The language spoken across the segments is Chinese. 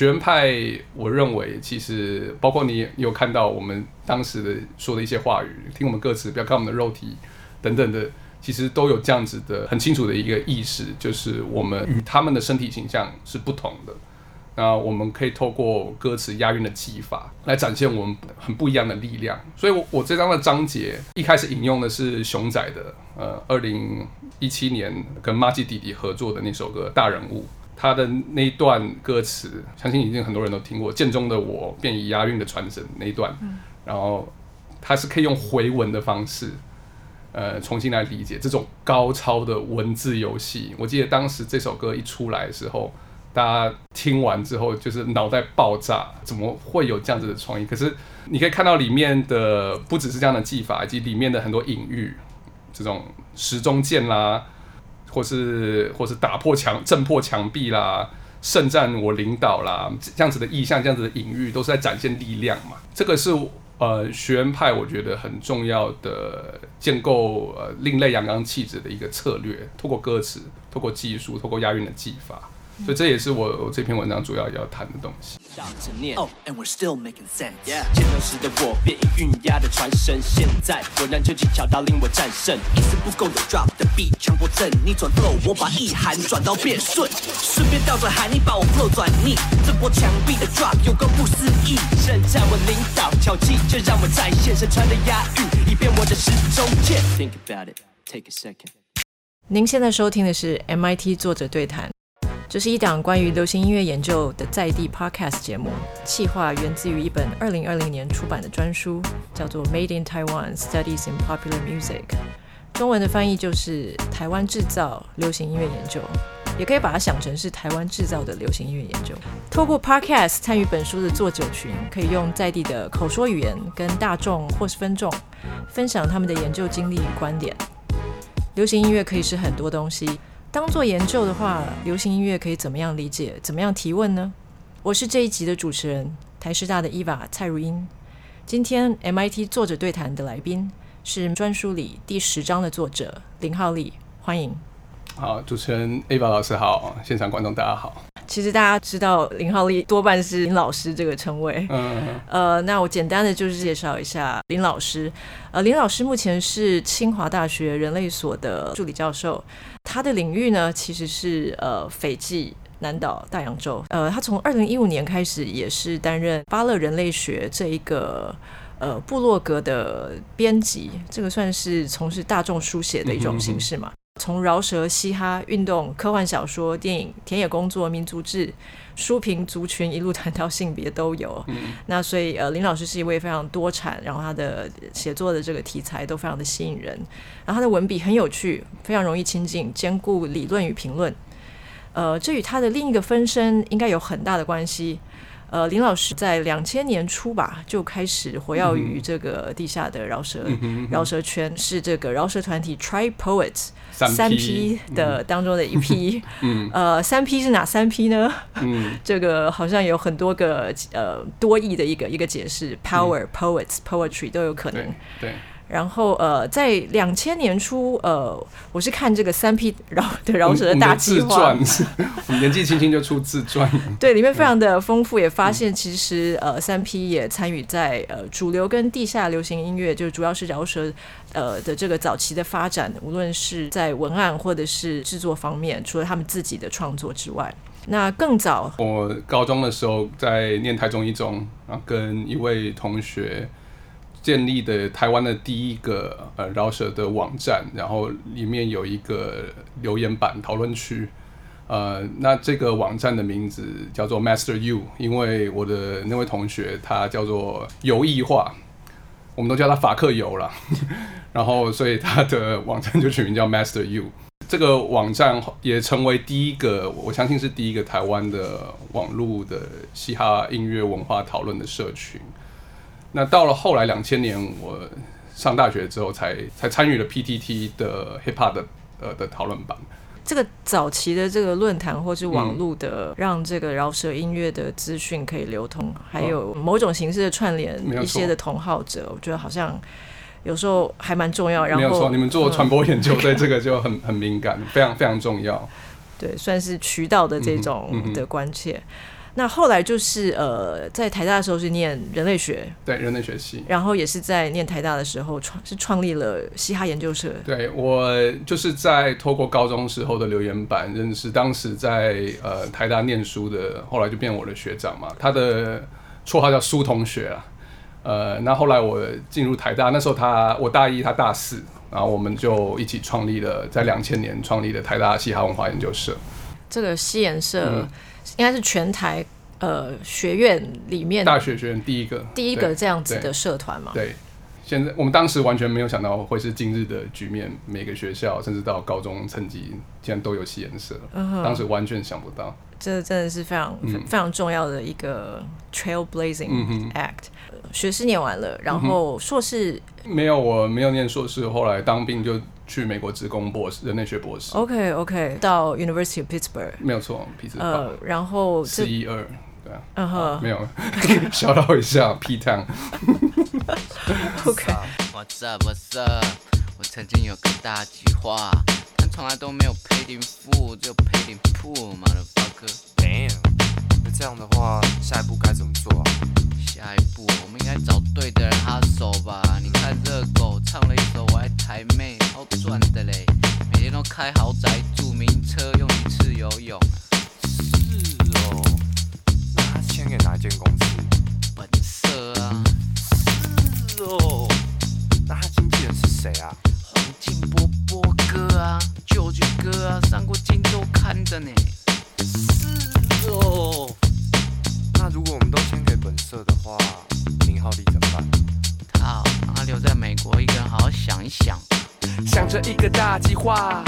学院派，我认为其实包括你有看到我们当时的说的一些话语，听我们歌词，不要看我们的肉体等等的，其实都有这样子的很清楚的一个意识，就是我们与他们的身体形象是不同的。那我们可以透过歌词押韵的技法来展现我们很不一样的力量。所以，我我这张的章节一开始引用的是熊仔的，呃，二零一七年跟马吉弟弟合作的那首歌《大人物》。他的那一段歌词，相信已经很多人都听过。剑中的我便以押韵的传神那一段，然后他是可以用回文的方式，呃，重新来理解这种高超的文字游戏。我记得当时这首歌一出来的时候。大家听完之后就是脑袋爆炸，怎么会有这样子的创意？可是你可以看到里面的不只是这样的技法，以及里面的很多隐喻，这种时钟剑啦，或是或是打破墙、震破墙壁啦，胜战我领导啦，这样子的意象、这样子的隐喻，都是在展现力量嘛。这个是呃学院派我觉得很重要的建构呃另类阳刚气质的一个策略，透过歌词、透过技术、透过押韵的技法。所以这也是我我这篇文章主要要谈的东西。哦，and we're still making sense。剑中时的我便以韵押的传神，现在我让这技巧到令我战胜。一丝不够有 drop 的 beat 强迫症，你转 flow，我把意涵转到变顺，顺便倒转喊你把我 flow 转逆。这波墙壁的 drop 有够不思议，胜在我领导，巧技就让我在现身穿的押韵，以便我的时钟见。Think about it, take a second。您现在收听的是 MIT 作者对谈。这是一档关于流行音乐研究的在地 podcast 节目，企划源自于一本二零二零年出版的专书，叫做《Made in Taiwan Studies in Popular Music》，中文的翻译就是“台湾制造流行音乐研究”，也可以把它想成是台湾制造的流行音乐研究。透过 podcast 参与本书的作者群，可以用在地的口说语言跟大众或是分众分享他们的研究经历与观点。流行音乐可以是很多东西。当做研究的话，流行音乐可以怎么样理解？怎么样提问呢？我是这一集的主持人，台师大的伊娃蔡如英。今天 MIT 作者对谈的来宾是专书里第十章的作者林浩利，欢迎。好，主持人 A 娃老师好，现场观众大家好。其实大家知道林浩利多半是林老师这个称谓。嗯。呃，那我简单的就是介绍一下林老师。呃，林老师目前是清华大学人类所的助理教授。他的领域呢，其实是呃斐济、南岛、大洋洲。呃，他从二零一五年开始也是担任巴勒人类学这一个呃部落格的编辑。这个算是从事大众书写的一种形式嘛？从饶舌、嘻哈、运动、科幻小说、电影、田野工作、民族志、书评、族群，一路谈到性别都有。那所以呃，林老师是一位非常多产，然后他的写作的这个题材都非常的吸引人，然后他的文笔很有趣，非常容易亲近，兼顾理论与评论。呃，这与他的另一个分身应该有很大的关系。呃，林老师在两千年初吧就开始活跃于这个地下的饶舌饶舌圈，是这个饶舌团体 Try Poets 三 P 的当中的一批。呃，三 P 是哪三 P 呢？这个好像有很多个呃多义的一个一个解释，Power Poets Poetry 都有可能。对。然后呃，在两千年初，呃，我是看这个三 P 饶的饶舌的大计划，我们年纪轻轻就出自传，对，里面非常的丰富，也发现其实呃三 P 也参与在呃主流跟地下流行音乐，就主要是饶舌呃的这个早期的发展，无论是在文案或者是制作方面，除了他们自己的创作之外，那更早，我高中的时候在念台中一中，然后跟一位同学。建立的台湾的第一个呃饶舌的网站，然后里面有一个留言板讨论区，呃，那这个网站的名字叫做 Master You，因为我的那位同学他叫做游艺化，我们都叫他法克游了，然后所以他的网站就取名叫 Master You。这个网站也成为第一个，我相信是第一个台湾的网络的嘻哈音乐文化讨论的社群。那到了后来两千年，我上大学之后，才才参与了 PTT 的 Hip Hop 的呃的讨论版。这个早期的这个论坛或是网络的，让这个饶舌音乐的资讯可以流通，还有某种形式的串联一些的同好者，我觉得好像有时候还蛮重要。然后没有错，你们做传播研究，对这个就很很敏感，非常非常重要。对，算是渠道的这种的关切。那后来就是呃，在台大的时候是念人类学，对人类学系，然后也是在念台大的时候创是创立了嘻哈研究社。对我就是在透过高中时候的留言板认识当时在呃台大念书的，后来就变我的学长嘛，他的绰号叫苏同学啊。呃，那后来我进入台大，那时候他我大一，他大四，然后我们就一起创立了，在两千年创立的台大嘻哈文化研究社。这个西研社应该是全台呃学院里面大学学院第一个第一个这样子的社团嘛。对，现在我们当时完全没有想到会是今日的局面，每个学校甚至到高中层级竟然都有西研社，当时完全想不到。这真的是非常非常重要的一个 trailblazing act。学士念完了，然后硕士没有，我没有念硕士，后来当兵就。去美国职工博士，人类学博士。OK OK，到 University of Pittsburgh。没有错，匹兹堡。呃，然后四一二，对啊。嗯哼，没有，小到一下，P Town。OK。What's up? What's up? 我曾经有个大计划，但从来都没有 paid in full，只有 paid in pool，motherfucker。Damn，那这样的话，下一步该怎么做？下一步，我们应该找对的人哈手吧？你看热狗唱了一首《我爱台妹》，好赚的嘞，每天都开豪宅、住名车、用一次游泳。是哦，那他签给哪间公司？本色啊。是哦，那他经纪人是谁啊？黄金波波哥啊，舅舅哥啊，上过金周刊的呢。是哦。那如果我们都签给本色的话，林浩利怎么办？他让他留在美国，一个人好好想一想。想着一个大计划，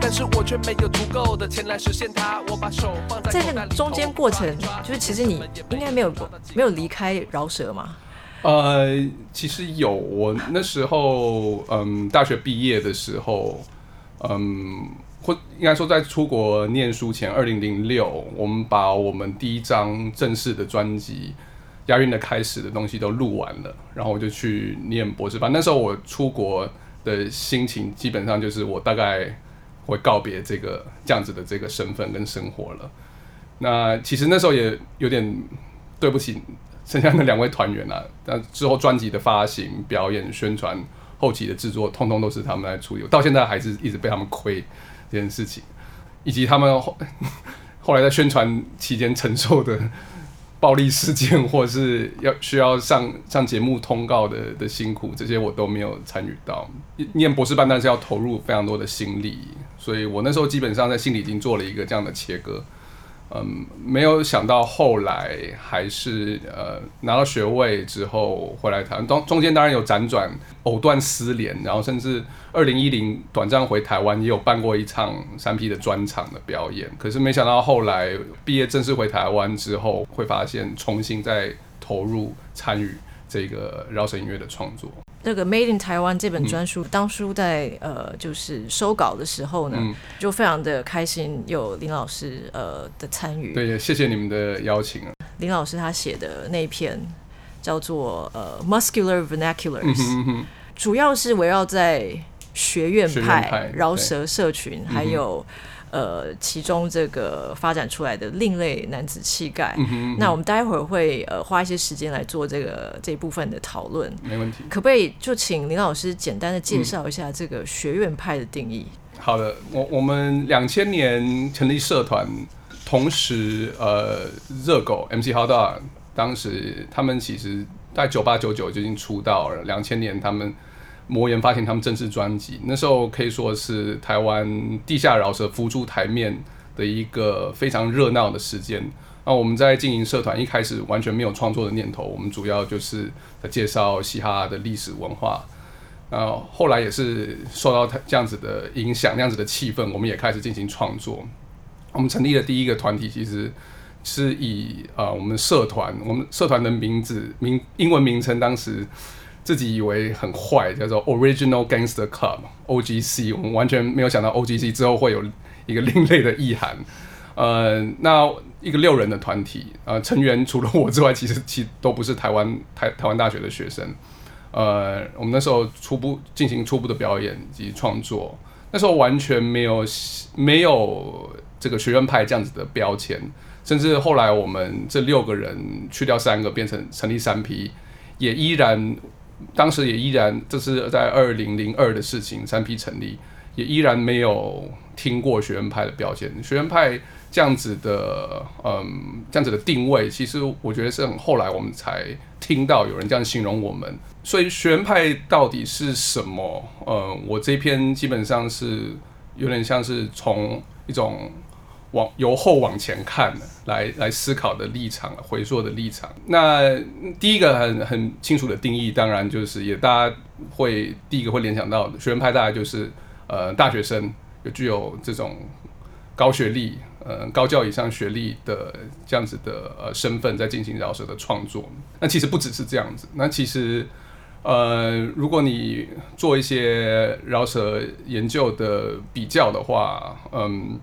但是我却没有足够的钱来实现它。我把手放在在那个中间过程，就是其实你应该没有没有离开饶舌嘛？呃，其实有。我那时候，嗯，大学毕业的时候，嗯。或应该说，在出国念书前，二零零六，我们把我们第一张正式的专辑《押韵的开始》的东西都录完了，然后我就去念博士班。那时候我出国的心情，基本上就是我大概会告别这个这样子的这个身份跟生活了。那其实那时候也有点对不起剩下那两位团员啊。但之后专辑的发行、表演、宣传、后期的制作，通通都是他们来处理，到现在还是一直被他们亏。这件事情，以及他们后 后来在宣传期间承受的暴力事件，或是要 需要上上节目通告的的辛苦，这些我都没有参与到。念博士班，但是要投入非常多的心力，所以我那时候基本上在心里已经做了一个这样的切割。嗯，没有想到后来还是呃拿到学位之后回来台湾，中中间当然有辗转藕断丝连，然后甚至二零一零短暂回台湾也有办过一场三 P 的专场的表演，可是没想到后来毕业正式回台湾之后，会发现重新再投入参与这个饶舌音乐的创作。那个《Made in Taiwan》这本专书，当初在呃就是收稿的时候呢，就非常的开心，有林老师呃的参与。对，谢谢你们的邀请啊。林老师他写的那篇叫做呃《Muscular Vernaculars》，主要是围绕在学院派饶舌社群，还有。呃，其中这个发展出来的另类男子气概，那我们待会儿会呃花一些时间来做这个这一部分的讨论。没问题，可不可以就请林老师简单的介绍一下这个学院派的定义？好的，我我们两千年成立社团，同时呃，热狗 MC 哈大当时他们其实在九八九九就已经出道了，两千年他们。魔岩发行他们正式专辑，那时候可以说是台湾地下饶舌浮出台面的一个非常热闹的时间。那我们在经营社团一开始完全没有创作的念头，我们主要就是介绍嘻哈的历史文化。然后来也是受到这样子的影响，那样子的气氛，我们也开始进行创作。我们成立的第一个团体其实是以呃我们社团，我们社团的名字名英文名称当时。自己以为很坏，叫做 Original Gangster Club（OGC）。我们完全没有想到 OGC 之后会有一个另类的意涵。呃，那一个六人的团体，呃，成员除了我之外，其实其都不是台湾台台湾大学的学生。呃，我们那时候初步进行初步的表演及创作，那时候完全没有没有这个学院派这样子的标签。甚至后来我们这六个人去掉三个，变成成立三批，也依然当时也依然这是在二零零二的事情，三批成立，也依然没有听过学院派的标签。学院派这样子的，嗯，这样子的定位，其实我觉得是很后来我们才听到有人这样形容我们。所以学院派到底是什么？呃，我这篇基本上是有点像是从一种。往由后往前看，来来思考的立场，回溯的立场。那第一个很很清楚的定义，当然就是也大家会第一个会联想到学院派，大概就是呃大学生有具有这种高学历、呃高教以上学历的这样子的呃身份，在进行饶舌的创作。那其实不只是这样子，那其实呃如果你做一些饶舌研究的比较的话，嗯。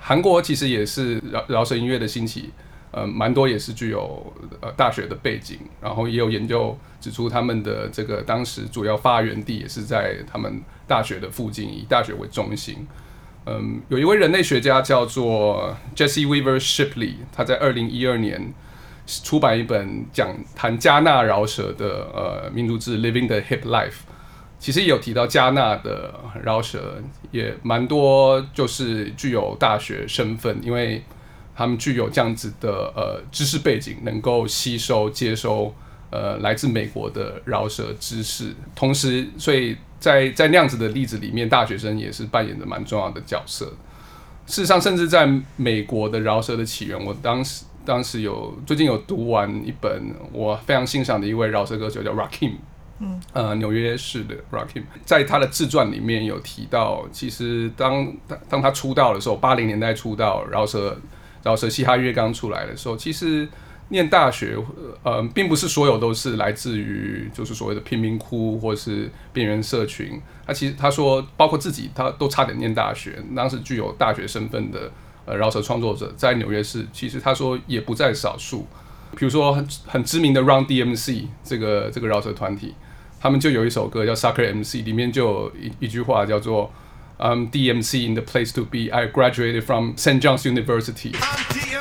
韩国其实也是饶饶舌音乐的兴起，呃，蛮多也是具有呃大学的背景，然后也有研究指出他们的这个当时主要发源地也是在他们大学的附近，以大学为中心。嗯，有一位人类学家叫做 Jesse Weaver Shipley，他在二零一二年出版一本讲谈加纳饶舌的呃民族志《Living the Hip Life》。其实也有提到加纳的饶舌也蛮多，就是具有大学身份，因为他们具有这样子的呃知识背景，能够吸收接收呃来自美国的饶舌知识。同时，所以在在那样子的例子里面，大学生也是扮演着蛮重要的角色。事实上，甚至在美国的饶舌的起源，我当时当时有最近有读完一本我非常欣赏的一位饶舌歌手，叫 Rakim。嗯，呃，纽约市的 Rakim 在他的自传里面有提到，其实当当当他出道的时候，八零年代出道，饶舌饶舌嘻哈乐刚出来的时候，其实念大学，呃，并不是所有都是来自于就是所谓的贫民窟或是边缘社群。他其实他说，包括自己，他都差点念大学。当时具有大学身份的呃饶舌创作者，在纽约市，其实他说也不在少数。比如说很很知名的 Run DMC 这个这个饶舌团体。他们就有一首歌叫《Soccer MC》，里面就有一一句话叫做“嗯，DMC in the place to be. I graduated from St. John's University.” Queens.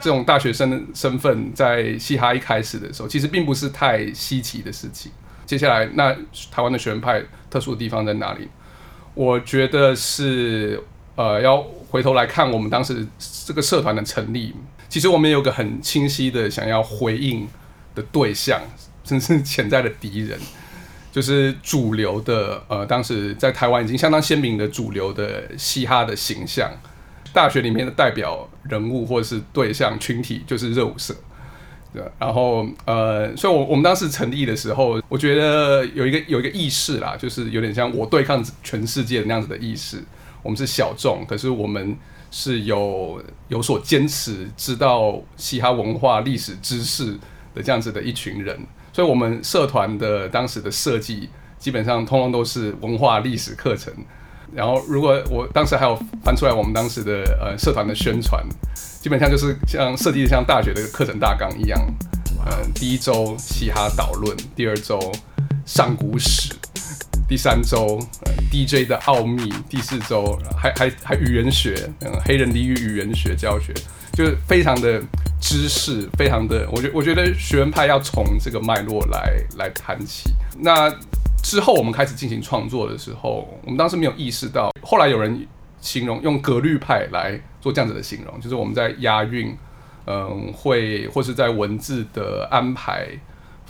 这种大学生的身份在嘻哈一开始的时候，其实并不是太稀奇的事情。接下来，那台湾的学院派特殊的地方在哪里？我觉得是，呃，要回头来看我们当时这个社团的成立，其实我们有个很清晰的想要回应的对象，甚至潜在的敌人，就是主流的，呃，当时在台湾已经相当鲜明的主流的嘻哈的形象，大学里面的代表人物或者是对象群体就是热舞社。对，然后呃，所以，我我们当时成立的时候，我觉得有一个有一个意识啦，就是有点像我对抗全世界那样子的意识。我们是小众，可是我们是有有所坚持，知道嘻哈文化历史知识的这样子的一群人。所以，我们社团的当时的设计，基本上通通都是文化历史课程。然后，如果我当时还有翻出来我们当时的呃社团的宣传。基本上就是像设计像大学的课程大纲一样，呃，第一周嘻哈导论，第二周上古史，第三周 DJ 的奥秘，第四周还还还语言学，嗯，黑人俚语语言学教学，就是非常的知识，非常的，我觉我觉得学院派要从这个脉络来来谈起。那之后我们开始进行创作的时候，我们当时没有意识到，后来有人。形容用格律派来做这样子的形容，就是我们在押韵，嗯，会或是在文字的安排、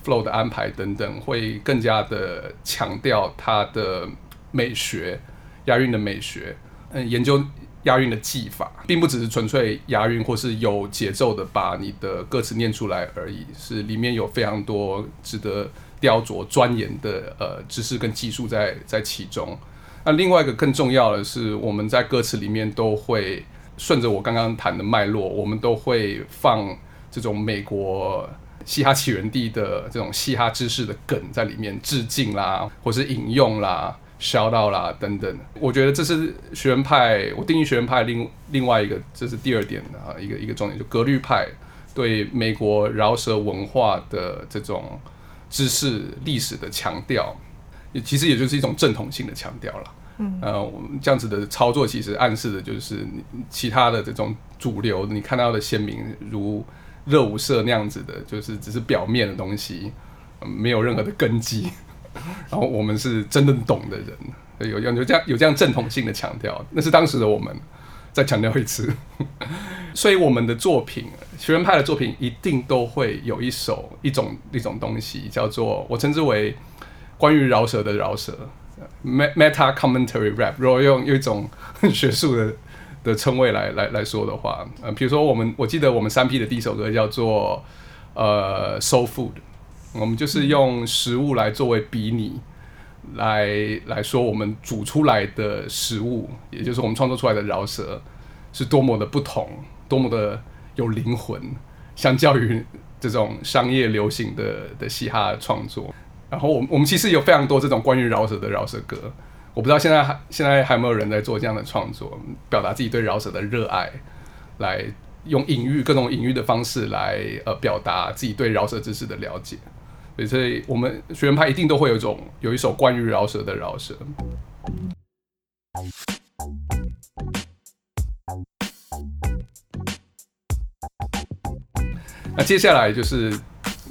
flow 的安排等等，会更加的强调它的美学，押韵的美学。嗯，研究押韵的技法，并不只是纯粹押韵或是有节奏的把你的歌词念出来而已，是里面有非常多值得雕琢钻研的呃知识跟技术在在其中。那另外一个更重要的是，我们在歌词里面都会顺着我刚刚谈的脉络，我们都会放这种美国嘻哈起源地的这种嘻哈知识的梗在里面致敬啦，或是引用啦、shout out 啦等等。我觉得这是学院派，我定义学院派另另外一个，这是第二点啊，一个一个重点，就格律派对美国饶舌文化的这种。知识历史的强调，其实也就是一种正统性的强调了。嗯，呃，我们这样子的操作，其实暗示的就是其他的这种主流，你看到的鲜明如热舞社那样子的，就是只是表面的东西，没有任何的根基。然后我们是真正懂的人，有有有这样有这样正统性的强调，那是当时的我们。再强调一次，所以我们的作品，学院派的作品一定都会有一首一种一种东西，叫做我称之为关于饶舌的饶舌，meta commentary rap。如果用一种学术的的称谓来来来说的话，呃，比如说我们我记得我们三 P 的第一首歌叫做呃 soul food，我们就是用食物来作为比拟。来来说，我们煮出来的食物，也就是我们创作出来的饶舌，是多么的不同，多么的有灵魂，相较于这种商业流行的的嘻哈创作。然后，我我们其实有非常多这种关于饶舌的饶舌歌。我不知道现在还现在还有没有人在做这样的创作，表达自己对饶舌的热爱，来用隐喻各种隐喻的方式来呃表达自己对饶舌知识的了解。所以，我们学院派一定都会有一种有一首关于饶舌的饶舌。那接下来就是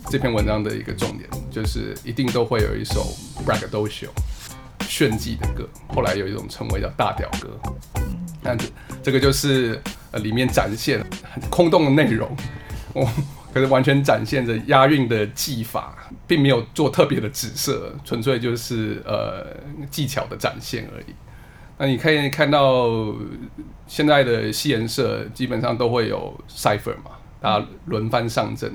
这篇文章的一个重点，就是一定都会有一首 braggadocio 炫技的歌。后来有一种称谓叫大屌歌。那这这个就是呃里面展现很空洞的内容。我。可是完全展现着押韵的技法，并没有做特别的紫色，纯粹就是呃技巧的展现而已。那你可以看到现在的戏颜社基本上都会有 cipher 嘛，大家轮番上阵，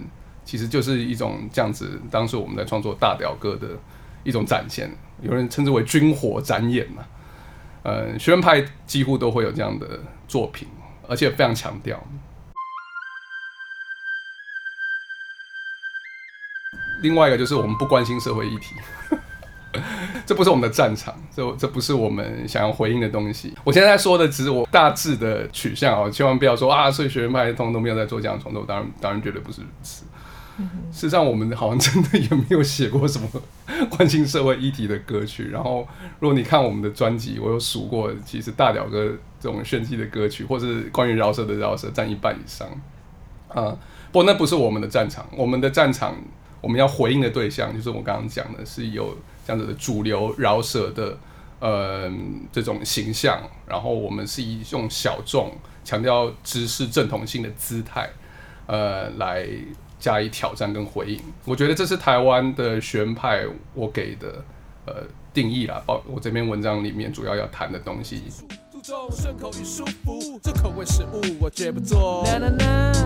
其实就是一种这样子。当时我们在创作大屌歌的一种展现，有人称之为军火展演嘛。呃，学院派几乎都会有这样的作品，而且非常强调。另外一个就是我们不关心社会议题，这不是我们的战场，这这不是我们想要回应的东西。我现在说的只是我大致的取向哦，千万不要说啊，所以学院派通通都没有在做这样的创作。当然，当然绝对不是如此。事实上，我们好像真的也没有写过什么关心社会议题的歌曲。然后，如果你看我们的专辑，我有数过，其实大屌哥这种炫技的歌曲，或是关于饶舌的饶舌，占一半以上。啊，不那不是我们的战场，我们的战场。我们要回应的对象，就是我刚刚讲的，是有这样子的主流饶舌的呃这种形象，然后我们是以一种小众、强调知识正统性的姿态，呃，来加以挑战跟回应。我觉得这是台湾的学派我给的呃定义啦，包我这篇文章里面主要要谈的东西。顺口与舒服，这口味食物我绝不做。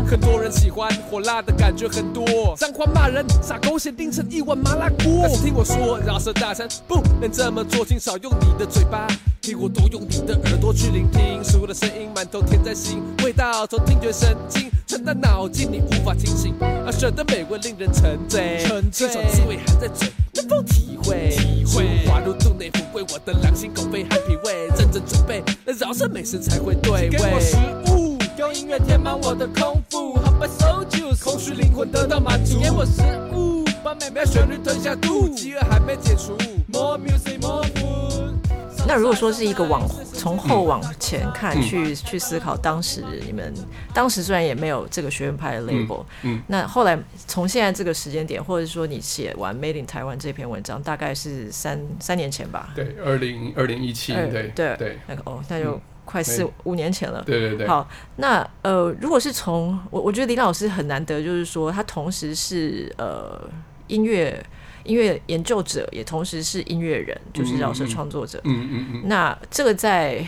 很多人喜欢火辣的感觉很多，脏话骂人撒狗血订成一碗麻辣锅。但是听我说，饶舌大餐不能这么做，请少用你的嘴巴，给我多用你的耳朵去聆听。食物的声音满头甜在心，味道从听觉神经传到脑筋，你无法清醒。而舌的美味令人沉醉，清爽滋味含在嘴，能否体会？体会。滑入肚内抚慰我的良心，狗肺和脾胃，真正准备。饶舌美食才会对味。给我食物，用音乐填满我的空腹。How about so juice？空虚灵魂得到满足。给我食物，把美妙旋律吞下肚，饥饿还没解除。More music, more food。那如果说是一个往从后往前看，去去思考当时你们当时虽然也没有这个学院派的 label，嗯，那后来从现在这个时间点，或者说你写完 Made in Taiwan 这篇文章，大概是三三年前吧？对，二零二零一七，对对对，那个哦，那就快四五年前了。对对对。好，那呃，如果是从我我觉得林老师很难得，就是说他同时是呃音乐。音乐研究者也同时是音乐人，就是饶舌创作者。嗯嗯嗯。那这个在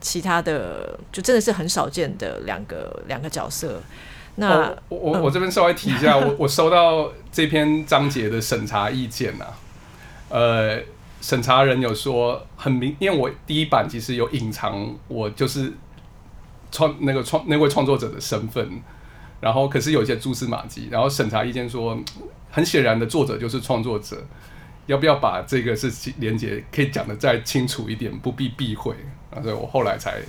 其他的就真的是很少见的两个两个角色。那我我我这边稍微提一下，我我收到这篇章节的审查意见呐。呃，审查人有说很明，因为我第一版其实有隐藏我就是创那个创那位创作者的身份，然后可是有一些蛛丝马迹，然后审查意见说。很显然的，作者就是创作者，要不要把这个是连接可以讲的再清楚一点，不必避讳啊？所以我后来才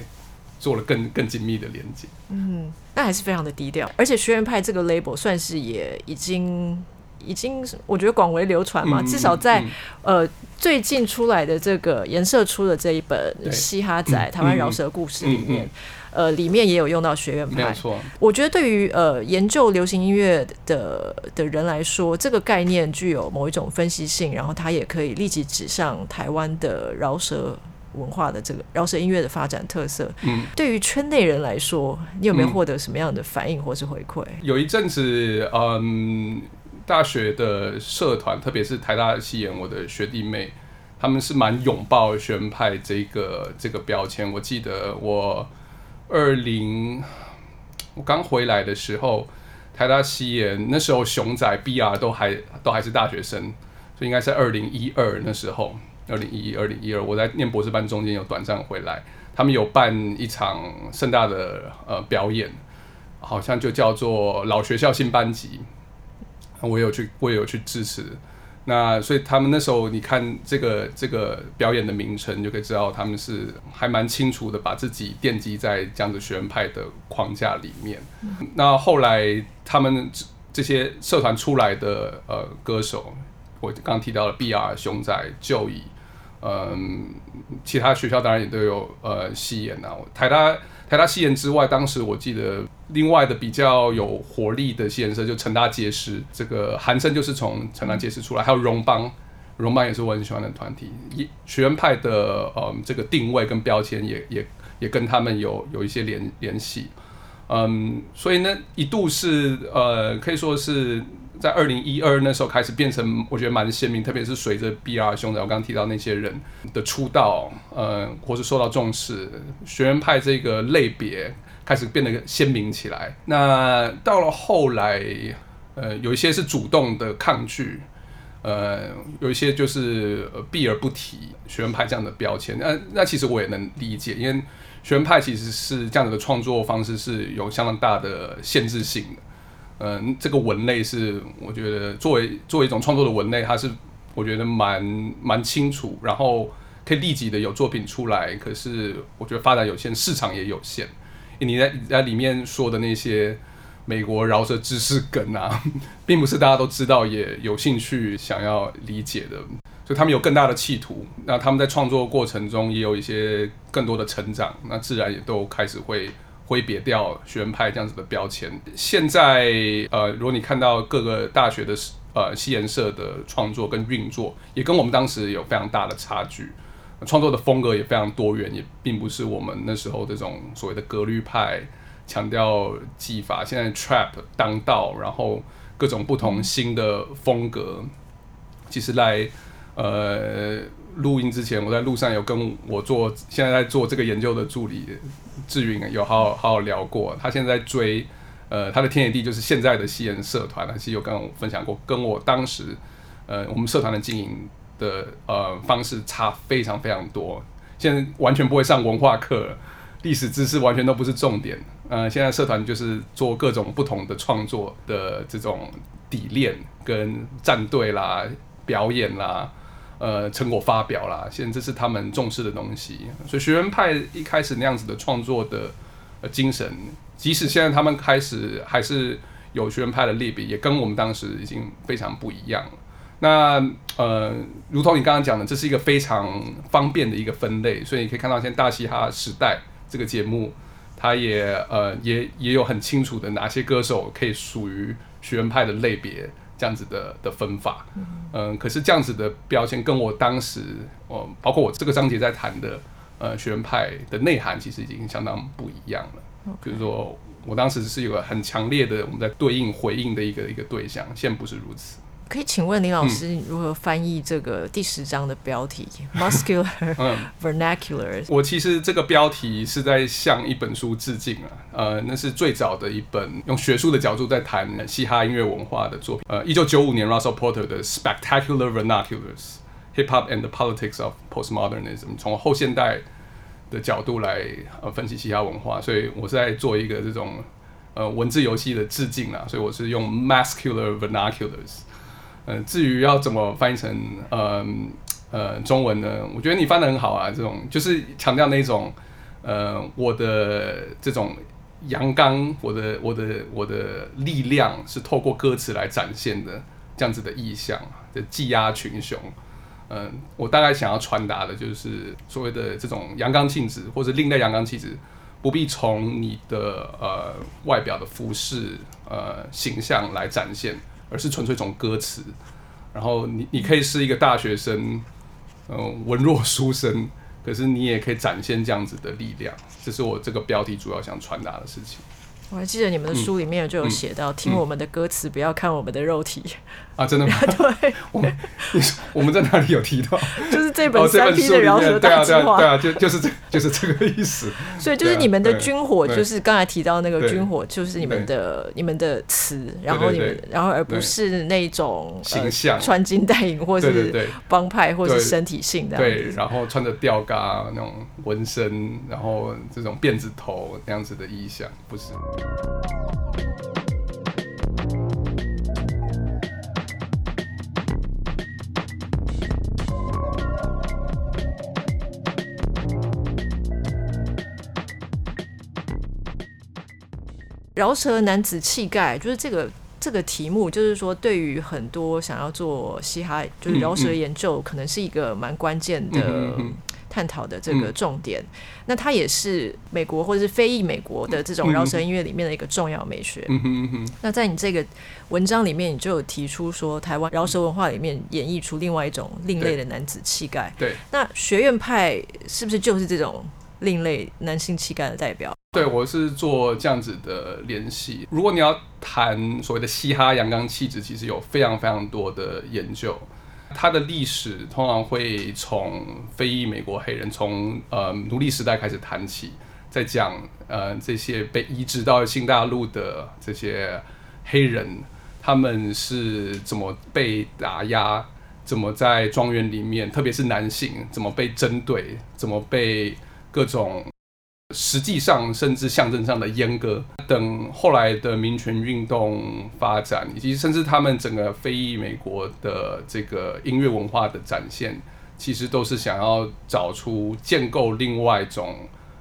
做了更更紧密的连接。嗯，那还是非常的低调，而且学院派这个 label 算是也已经已经我觉得广为流传嘛，至少在呃最近出来的这个颜色出的这一本《嘻哈仔台湾饶舌故事》里面。呃，里面也有用到学院派，没错。我觉得对于呃研究流行音乐的的人来说，这个概念具有某一种分析性，然后它也可以立即指向台湾的饶舌文化的这个饶舌音乐的发展特色。嗯，对于圈内人来说，你有没有获得什么样的反应或是回馈？有一阵子，嗯，大学的社团，特别是台大戏演我的学弟妹，他们是蛮拥抱学院派这个这个标签。我记得我。二零我刚回来的时候，台大西研那时候熊仔 BR 都还都还是大学生，所以应该是二零一二那时候，二零一一、二零一二，我在念博士班中间有短暂回来，他们有办一场盛大的呃表演，好像就叫做老学校新班级，我有去我也有去支持。那所以他们那时候，你看这个这个表演的名称，就可以知道他们是还蛮清楚的，把自己奠基在这样子学院派的框架里面。那后来他们这些社团出来的呃歌手，我刚提到了 B.R. 熊仔、就以，嗯，其他学校当然也都有呃戏演啊，台大。台大戏研之外，当时我记得另外的比较有活力的戏研社就成大街师，这个韩生就是从成大街师出来，还有荣邦，荣邦也是我很喜欢的团体。一学院派的呃这个定位跟标签也也也跟他们有有一些联联系，嗯，所以呢一度是呃可以说是。在二零一二那时候开始变成，我觉得蛮鲜明，特别是随着 B.R. 兄弟，我刚刚提到那些人的出道，呃，或是受到重视，学院派这个类别开始变得鲜明起来。那到了后来，呃，有一些是主动的抗拒，呃，有一些就是避而不提学院派这样的标签。那那其实我也能理解，因为学院派其实是这样子的创作方式是有相当大的限制性的。嗯，这个文类是我觉得作为作为一种创作的文类，它是我觉得蛮蛮清楚，然后可以立即的有作品出来。可是我觉得发展有限，市场也有限。你在在里面说的那些美国饶舌知识梗啊，并不是大家都知道也有兴趣想要理解的，所以他们有更大的企图。那他们在创作过程中也有一些更多的成长，那自然也都开始会。挥别掉学院派这样子的标签。现在，呃，如果你看到各个大学的呃西研社的创作跟运作，也跟我们当时有非常大的差距，创作的风格也非常多元，也并不是我们那时候这种所谓的格律派强调技法。现在 trap 当道，然后各种不同新的风格，其实来呃。录音之前，我在路上有跟我做现在在做这个研究的助理志云有好好好聊过。他现在追呃他的天野地就是现在的西研社团，其实有跟我分享过，跟我当时呃我们社团的经营的呃方式差非常非常多。现在完全不会上文化课，历史知识完全都不是重点。呃，现在社团就是做各种不同的创作的这种底练跟战队啦、表演啦。呃，成果发表啦，现在这是他们重视的东西。所以学院派一开始那样子的创作的精神，即使现在他们开始还是有学院派的类别，也跟我们当时已经非常不一样了。那呃，如同你刚刚讲的，这是一个非常方便的一个分类，所以你可以看到，现在大嘻哈时代这个节目，它也呃也也有很清楚的哪些歌手可以属于学院派的类别。这样子的的分法，嗯，可是这样子的标签跟我当时，我包括我这个章节在谈的，呃，学院派的内涵其实已经相当不一样了。比如说，我当时是有个很强烈的我们在对应回应的一个一个对象，现在不是如此。可以请问林老师如何翻译这个第十章的标题 “muscular vernacular”？我其实这个标题是在向一本书致敬啊，呃，那是最早的一本用学术的角度在谈嘻哈音乐文化的作品。呃，一九九五年 Russell Porter 的《Spectacular Vernaculars: Hip Hop and the Politics of Postmodernism》，从后现代的角度来呃分析嘻哈文化，所以我是在做一个这种呃文字游戏的致敬啊，所以我是用 “muscular vernaculars”。嗯，至于要怎么翻译成呃呃中文呢？我觉得你翻的很好啊，这种就是强调那种呃我的这种阳刚，我的我的我的力量是透过歌词来展现的这样子的意象，的技压群雄。嗯，我大概想要传达的就是所谓的这种阳刚气质或者另类阳刚气质，不必从你的呃外表的服饰呃形象来展现，而是纯粹从歌词。然后你你可以是一个大学生，嗯，文弱书生，可是你也可以展现这样子的力量。这是我这个标题主要想传达的事情。我还记得你们的书里面就有写到，听我们的歌词，不要看我们的肉体。啊！真的吗？对，我们 我们在哪里有提到？就是这本三 P 的饶舌大计划，对啊，就就是这就是这个意思。所以就是你们的军火，就是刚才提到那个军火，就是你们的你们的词，然后你们然后而不是那种形象。穿金戴银，或是帮派，或是身体性的。对，然后穿着吊嘎那种纹身，然后这种辫子头那样子的意象，不是。饶舌男子气概，就是这个这个题目，就是说对于很多想要做嘻哈，就是饶舌研究，可能是一个蛮关键的。探讨的这个重点，那它也是美国或者是非裔美国的这种饶舌音乐里面的一个重要美学。那在你这个文章里面，你就有提出说，台湾饶舌文化里面演绎出另外一种另类的男子气概。对，那学院派是不是就是这种另类男性气概的代表？对，我是做这样子的联系。如果你要谈所谓的嘻哈阳刚气质，其实有非常非常多的研究。它的历史通常会从非裔美国黑人从呃奴隶时代开始谈起，在讲呃这些被移植到新大陆的这些黑人，他们是怎么被打压，怎么在庄园里面，特别是男性怎么被针对，怎么被各种。实际上，甚至象征上的阉割等，后来的民权运动发展，以及甚至他们整个非裔美国的这个音乐文化的展现，其实都是想要找出建构另外一种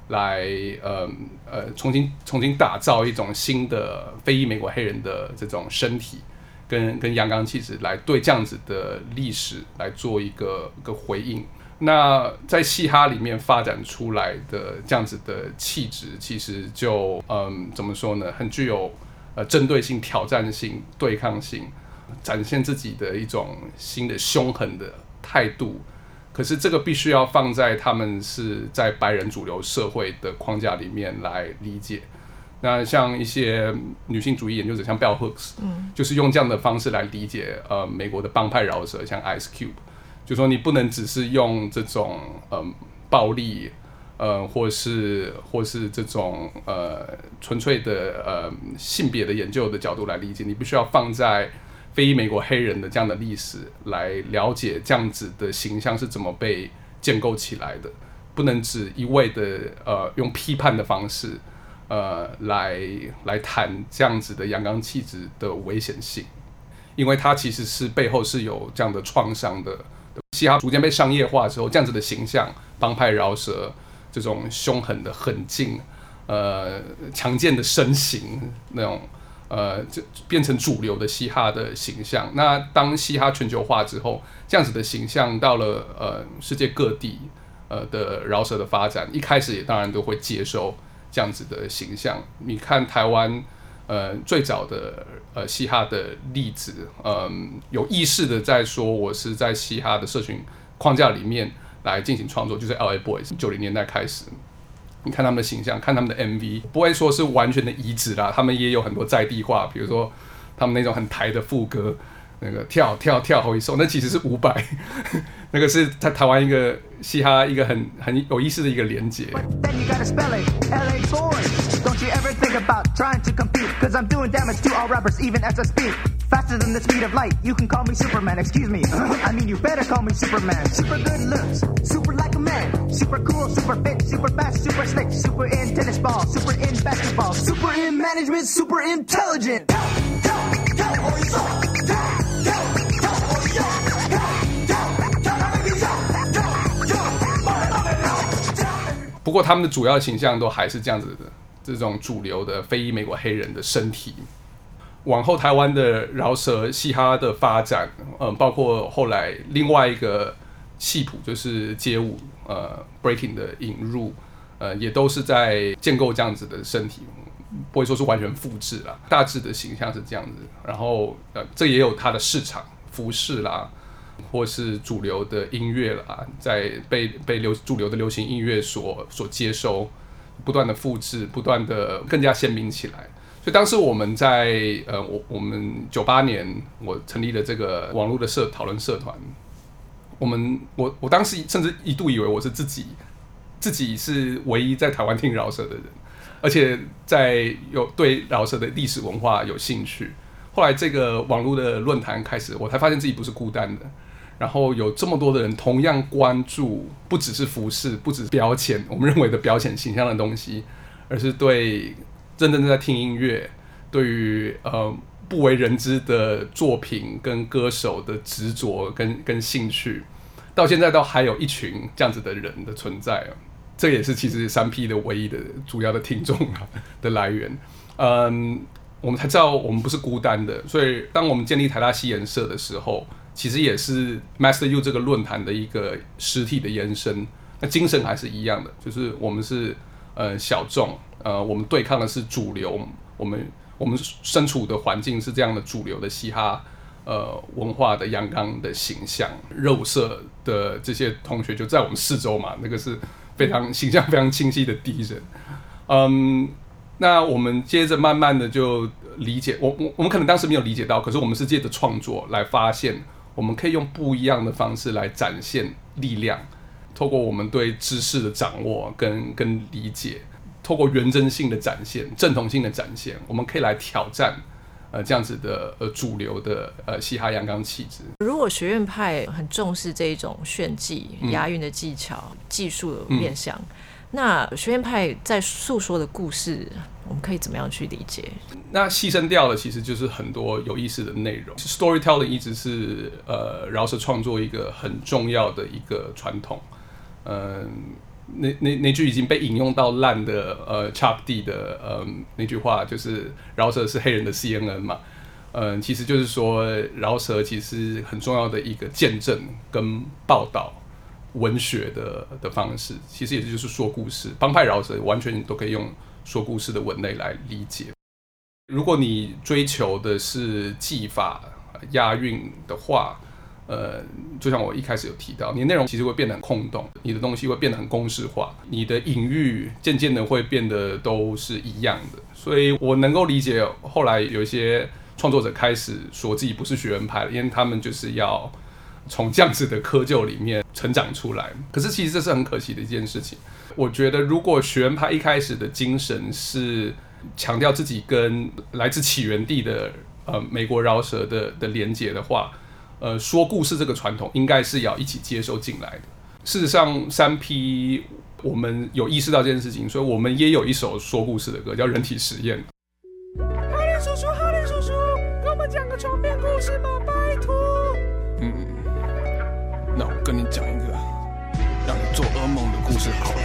来，呃呃，重新重新打造一种新的非裔美国黑人的这种身体，跟跟阳刚气质，来对这样子的历史来做一个一个回应。那在嘻哈里面发展出来的这样子的气质，其实就嗯，怎么说呢？很具有呃针对性、挑战性、对抗性，展现自己的一种新的凶狠的态度。可是这个必须要放在他们是在白人主流社会的框架里面来理解。那像一些女性主义研究者，像 Bell Hooks，嗯，就是用这样的方式来理解呃美国的帮派饶舌，像 Ice Cube。就说你不能只是用这种嗯暴力，呃，或是或是这种呃纯粹的呃性别的研究的角度来理解，你必须要放在非裔美国黑人的这样的历史来了解这样子的形象是怎么被建构起来的，不能只一味的呃用批判的方式呃来来谈这样子的阳刚气质的危险性，因为它其实是背后是有这样的创伤的。嘻哈逐渐被商业化之后，这样子的形象，帮派饶舌这种凶狠的狠劲，呃，强健的身形，那种呃，就变成主流的嘻哈的形象。那当嘻哈全球化之后，这样子的形象到了呃世界各地，呃的饶舌的发展，一开始也当然都会接受这样子的形象。你看台湾。呃，最早的呃嘻哈的例子，嗯，有意识的在说，我是在嘻哈的社群框架里面来进行创作，就是 L A Boys，九零年代开始，你看他们的形象，看他们的 MV，不会说是完全的移植啦，他们也有很多在地化，比如说他们那种很台的副歌。那个跳跳跳后一首，那其实是五百，那个是在台湾一个嘻哈一个很很有意思的一个连接。Faster than the speed of light, you can call me Superman. Excuse me, I mean you better call me Superman. Super good looks, super like a man. Super cool, super fit, super fast, super slick. Super in tennis ball, super in basketball. Super in management, super intelligent. 不过他们的主要形象都还是这样子的，这种主流的非裔美国黑人的身体。往后台湾的饶舌嘻哈的发展，嗯，包括后来另外一个戏谱就是街舞，呃，breaking 的引入，呃，也都是在建构这样子的身体，不会说是完全复制了，大致的形象是这样子。然后，呃，这也有它的市场，服饰啦，或是主流的音乐啦，在被被流主流的流行音乐所所接收，不断的复制，不断的更加鲜明起来。所以当时我们在呃，我我们九八年我成立了这个网络的社讨论社团，我们我我当时甚至一度以为我是自己自己是唯一在台湾听饶舌的人，而且在有对饶舌的历史文化有兴趣。后来这个网络的论坛开始，我才发现自己不是孤单的，然后有这么多的人同样关注，不只是服饰，不只是标签，我们认为的标签形象的东西，而是对。真正在听音乐，对于呃不为人知的作品跟歌手的执着跟跟兴趣，到现在都还有一群这样子的人的存在，这也是其实三 P 的唯一的主要的听众啊的来源。嗯，我们才知道我们不是孤单的，所以当我们建立台大西研社的时候，其实也是 Master U 这个论坛的一个实体的延伸，那精神还是一样的，就是我们是呃小众。呃，我们对抗的是主流，我们我们身处的环境是这样的主流的嘻哈呃文化的阳刚的形象，肉色的这些同学就在我们四周嘛，那个是非常形象非常清晰的敌人。嗯，那我们接着慢慢的就理解，我我我们可能当时没有理解到，可是我们是借着创作来发现，我们可以用不一样的方式来展现力量，透过我们对知识的掌握跟跟理解。透过原真性的展现、正统性的展现，我们可以来挑战呃这样子的呃主流的呃嘻哈阳刚气质。如果学院派很重视这一种炫技、押韵的技巧、技术的面向，那学院派在诉说的故事，我们可以怎么样去理解？那牺牲掉的其实就是很多有意思的内容。Storytelling 一直是呃饶舌创作一个很重要的一个传统，嗯。那那那句已经被引用到烂的呃，Chop D 的呃那句话就是饶舌是黑人的 CNN 嘛，嗯，其实就是说饶舌其实很重要的一个见证跟报道文学的的方式，其实也就是说故事，帮派饶舌完全都可以用说故事的文类来理解。如果你追求的是技法押韵的话。呃，就像我一开始有提到，你的内容其实会变得很空洞，你的东西会变得很公式化，你的隐喻渐渐的会变得都是一样的。所以我能够理解后来有一些创作者开始说自己不是学院派了，因为他们就是要从这样子的窠臼里面成长出来。可是其实这是很可惜的一件事情。我觉得如果学院派一开始的精神是强调自己跟来自起源地的呃美国饶舌的的连结的话，呃，说故事这个传统应该是要一起接受进来的。事实上，三 P 我们有意识到这件事情，所以我们也有一首说故事的歌，叫《人体实验》。跟你讲一个让你做噩梦的故事好了。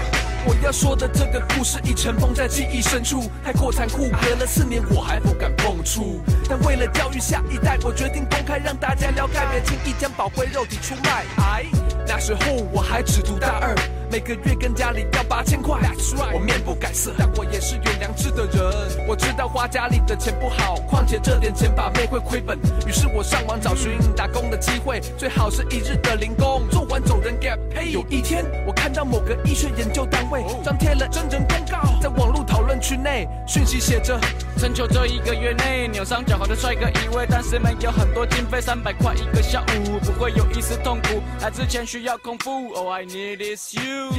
我要说的这个故事已尘封在记忆深处，太过残酷。隔了四年，我还不敢碰触。但为了教育下一代，我决定公开让大家了解，别轻易将宝贵肉体出卖。哎，那时候我还只读大二。每个月跟家里要八千块，Right, 我面不改色，但我也是有良知的人。我知道花家里的钱不好，况且这点钱把妹会亏本。于是我上网找寻打工的机会，最好是一日的零工，做完走人 get pay。有一天，我看到某个医学研究单位张贴了真人内，讯息写着：征求这一个月内扭伤脚踝的帅哥一位，但是没有很多经费，三百块一个下午，不会有一丝痛苦。来之前需要功夫，All I need is you。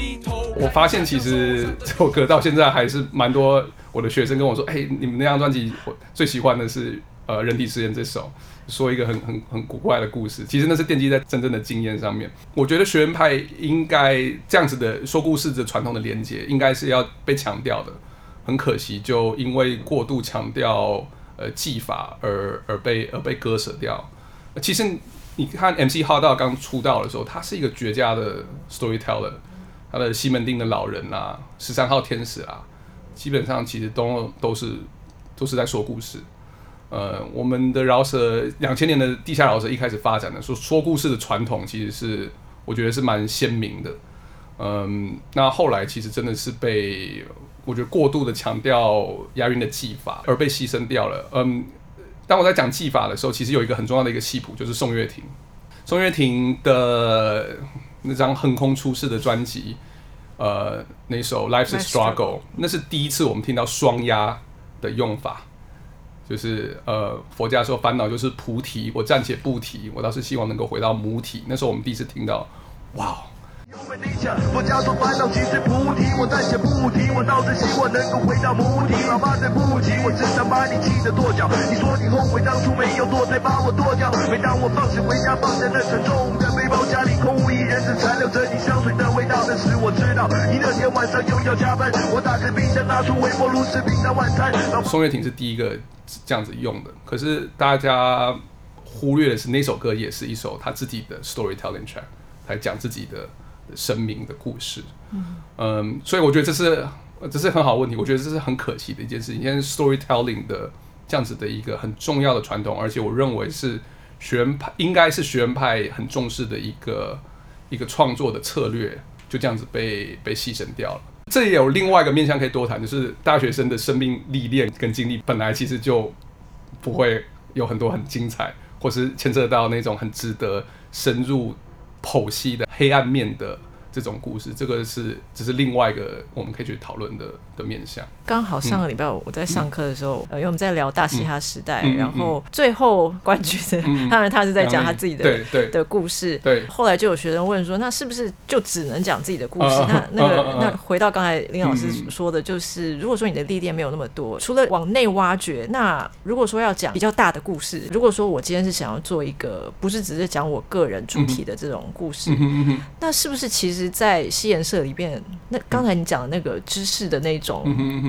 我发现其实这首歌到现在还是蛮多我的学生跟我说：“哎，你们那张专辑我最喜欢的是呃《人体实验》这首，说一个很很很古怪的故事。其实那是奠基在真正的经验上面。我觉得学院派应该这样子的说故事的传统的连接，应该是要被强调的。很可惜，就因为过度强调呃技法而而被而被割舍掉。其实你看 MC 浩道刚出道的时候，他是一个绝佳的 storyteller。他的西门町的老人啊，十三号天使啊，基本上其实都都是都是在说故事。呃，我们的饶舌两千年的地下饶舌一开始发展的说说故事的传统，其实是我觉得是蛮鲜明的。嗯，那后来其实真的是被我觉得过度的强调押韵的技法而被牺牲掉了。嗯，当我在讲技法的时候，其实有一个很重要的一个戏谱，就是宋岳庭。宋岳庭的那张横空出世的专辑，呃，那首《Life's a Struggle》，那是第一次我们听到双押的用法。就是呃，佛家说烦恼就是菩提，我暂且不提，我倒是希望能够回到母体。那时候我们第一次听到，哇！佛家说烦恼其实菩提，我暂且不提，我倒是希望能够回到母体。老爸对不起，我只想把你气得跺脚。你说你后悔当初没有堕胎把我剁掉。每当我放学回家，放在那沉重的背包，家里空无一人，只残留着你香水的味道。但是我知道，你那天晚上又要加班。我打开冰箱，拿出微波炉，吃冰的晚餐。宋岳庭是第一个。这样子用的，可是大家忽略的是那首歌也是一首他自己的 storytelling track，来讲自己的生命的故事。嗯，所以我觉得这是这是很好问题，我觉得这是很可惜的一件事情。因为 storytelling 的这样子的一个很重要的传统，而且我认为是学院派应该是学院派很重视的一个一个创作的策略，就这样子被被牺牲掉了。这也有另外一个面向可以多谈，就是大学生的生命历练跟经历本来其实就不会有很多很精彩，或是牵涉到那种很值得深入剖析的黑暗面的。这种故事，这个是只是另外一个我们可以去讨论的的面向。刚好上个礼拜我在上课的时候，呃，因为我们在聊大嘻哈时代，然后最后冠军的，当然他是在讲他自己的的故事。对，后来就有学生问说，那是不是就只能讲自己的故事？那那个那回到刚才林老师说的，就是如果说你的历练没有那么多，除了往内挖掘，那如果说要讲比较大的故事，如果说我今天是想要做一个不是只是讲我个人主体的这种故事，那是不是其实？在西研社里边，那刚才你讲的那个知识的那种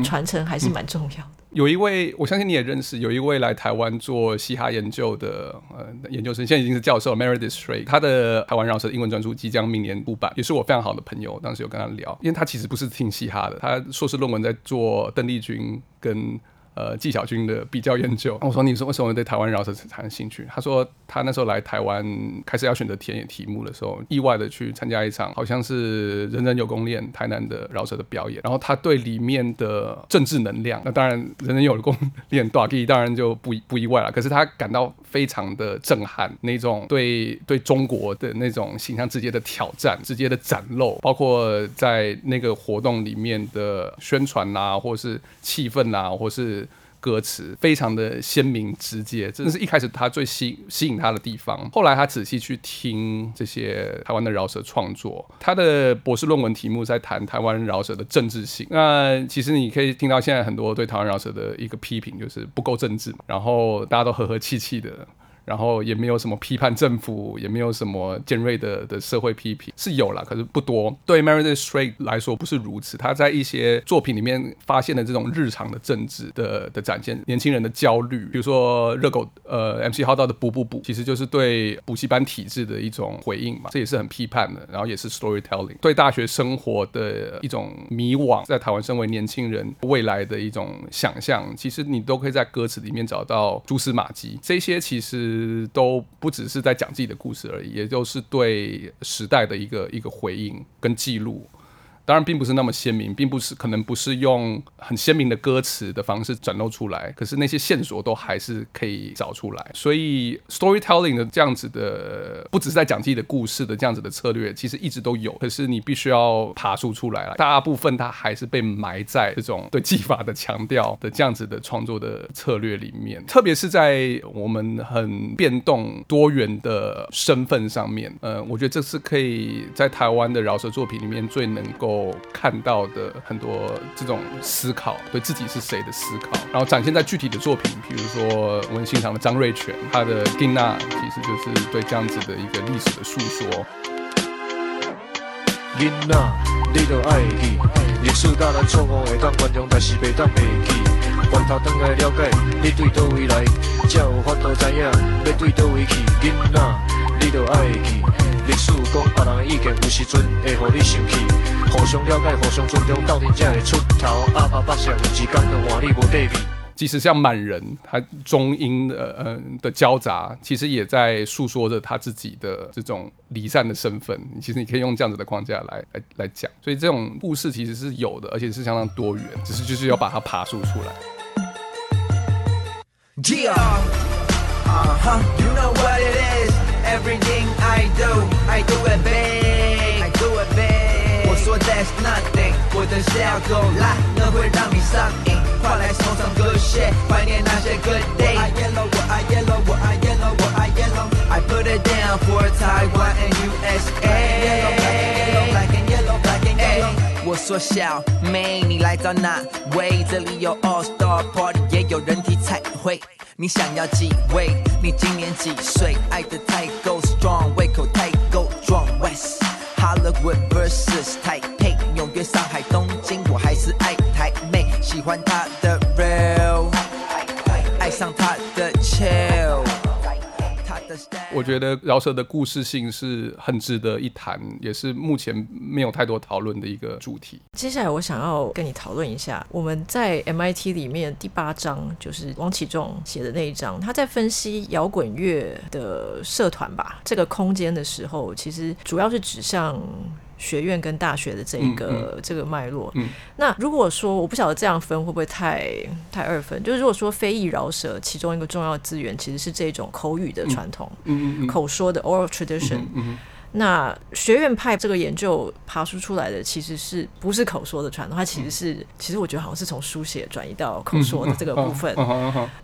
传承还是蛮重要的。有一位，我相信你也认识，有一位来台湾做嘻哈研究的呃研究生，现在已经是教授 Meredith Strait，他的台湾饶舌英文专书即将明年出版，也是我非常好的朋友。当时有跟他聊，因为他其实不是听嘻哈的，他硕士论文在做邓丽君跟。呃，纪晓君的比较研究。我说，你说为什么对台湾饶舌产生兴趣？他说，他那时候来台湾开始要选择田野题目的时候，意外的去参加一场好像是人人有功练台南的饶舌的表演。然后他对里面的政治能量，那当然人人有功练大 K 当然就不不意外了。可是他感到非常的震撼，那种对对中国的那种形象直接的挑战、直接的展露，包括在那个活动里面的宣传啊，或是气氛啊，或是歌词非常的鲜明直接，真的是一开始他最吸吸引他的地方。后来他仔细去听这些台湾的饶舌创作，他的博士论文题目在谈台湾饶舌的政治性。那其实你可以听到现在很多对台湾饶舌的一个批评，就是不够政治，然后大家都和和气气的。然后也没有什么批判政府，也没有什么尖锐的的社会批评，是有了，可是不多。对 Meredith Strait 来说不是如此，他在一些作品里面发现了这种日常的政治的的展现，年轻人的焦虑，比如说热狗呃 MC 号道的补补补，其实就是对补习班体制的一种回应嘛，这也是很批判的，然后也是 storytelling，对大学生活的一种迷惘，在台湾身为年轻人未来的一种想象，其实你都可以在歌词里面找到蛛丝马迹，这些其实。都不只是在讲自己的故事而已，也就是对时代的一个一个回应跟记录。当然并不是那么鲜明，并不是可能不是用很鲜明的歌词的方式展露出来，可是那些线索都还是可以找出来。所以 storytelling 的这样子的，不只是在讲自己的故事的这样子的策略，其实一直都有。可是你必须要爬出出来了，大部分它还是被埋在这种对技法的强调的这样子的创作的策略里面。特别是在我们很变动多元的身份上面，呃，我觉得这是可以在台湾的饶舌作品里面最能够。看到的很多这种思考，对自己是谁的思考，然后展现在具体的作品，比如说我们欣赏的张瑞全，他的《丁娜》其实就是对这样子的一个历史的诉说。囡仔，你著爱去，历史甲咱错误会当原谅，但是袂当忘记。回头转来了解，你对倒位来，才有法度知影要对倒位去。囡仔，你著爱去，历史讲别人意见，有时阵会互你生气。互相了解，互相尊重，到阵才会出头。阿爸八相，一天两换你无对比。即使像满人，他中英的呃的交杂，其实也在诉说着他自己的这种离散的身份。其实你可以用这样子的框架来来来讲，所以这种故事其实是有的，而且是相当多元，只是就是要把它爬树出来。Yeah, uh huh, you know what it is. Everything I do, I do it big, I do it big. 我说 that's nothing，我的笑够辣，那会让你上瘾。快来送上 good shit，怀念那些 good days。我爱 yellow，我爱 yellow，我爱 yellow，我爱 yellow。I put it down for Taiwan and USA。Yellow, black and yellow, black and yellow。我说小妹，你来找哪位？这里有 All Star Party，也有人体彩绘。你想要几位？你今年几岁？爱的太够 strong，胃口太够 Hollywood vs Taipei，纽约、上海、东京，我还是爱台妹。喜欢她的 real，爱上她的 chill。我觉得饶舌的故事性是很值得一谈，也是目前没有太多讨论的一个主题。接下来我想要跟你讨论一下，我们在 MIT 里面第八章，就是王启仲写的那一章，他在分析摇滚乐的社团吧这个空间的时候，其实主要是指向。学院跟大学的这一个这个脉络，那如果说我不晓得这样分会不会太太二分？就是如果说非裔饶舌其中一个重要资源其实是这种口语的传统，口说的 oral tradition。那学院派这个研究爬出出来的其实是不是口说的传统？它其实是，其实我觉得好像是从书写转移到口说的这个部分。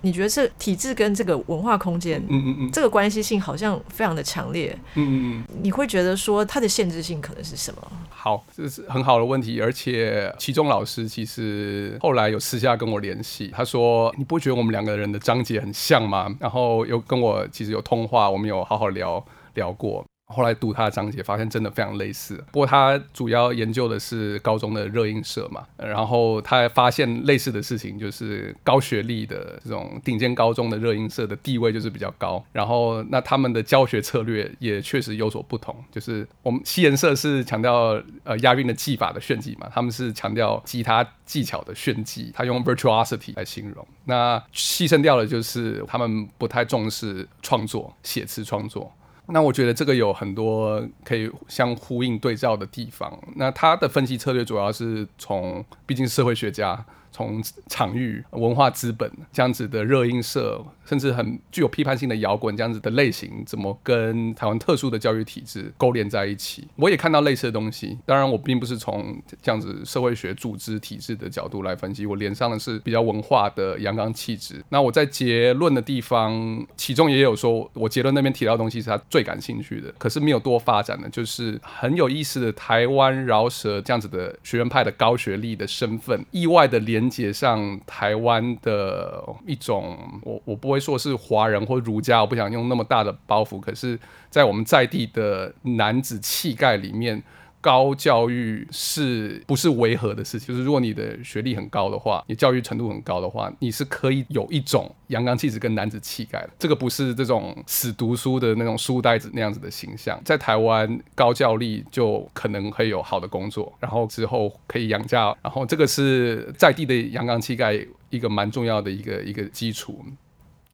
你觉得这体制跟这个文化空间，嗯嗯嗯，这个关系性好像非常的强烈。嗯嗯嗯，你会觉得说它的限制性可能是什么？好，这是很好的问题。而且其中老师其实后来有私下跟我联系，他说：“你不觉得我们两个人的章节很像吗？”然后又跟我其实有通话，我们有好好聊聊过。后来读他的章节，发现真的非常类似。不过他主要研究的是高中的热映社嘛，然后他发现类似的事情，就是高学历的这种顶尖高中的热映社的地位就是比较高。然后那他们的教学策略也确实有所不同，就是我们西研社是强调呃押韵的技法的炫技嘛，他们是强调吉他技巧的炫技，他用 virtuosity 来形容。那牺牲掉的就是他们不太重视创作，写词创作。那我觉得这个有很多可以相呼应对照的地方。那他的分析策略主要是从，毕竟社会学家。从场域、文化资本这样子的热映社，甚至很具有批判性的摇滚这样子的类型，怎么跟台湾特殊的教育体制勾连在一起？我也看到类似的东西。当然，我并不是从这样子社会学组织体制的角度来分析，我连上的是比较文化的阳刚气质。那我在结论的地方，其中也有说，我结论那边提到的东西是他最感兴趣的，可是没有多发展的，就是很有意思的台湾饶舌这样子的学院派的高学历的身份，意外的连。接上台湾的一种，我我不会说是华人或儒家，我不想用那么大的包袱。可是，在我们在地的男子气概里面。高教育是不是违和的事情？就是如果你的学历很高的话，你教育程度很高的话，你是可以有一种阳刚气质跟男子气概的。这个不是这种死读书的那种书呆子那样子的形象。在台湾高教力就可能会有好的工作，然后之后可以养家，然后这个是在地的阳刚气概一个蛮重要的一个一个基础。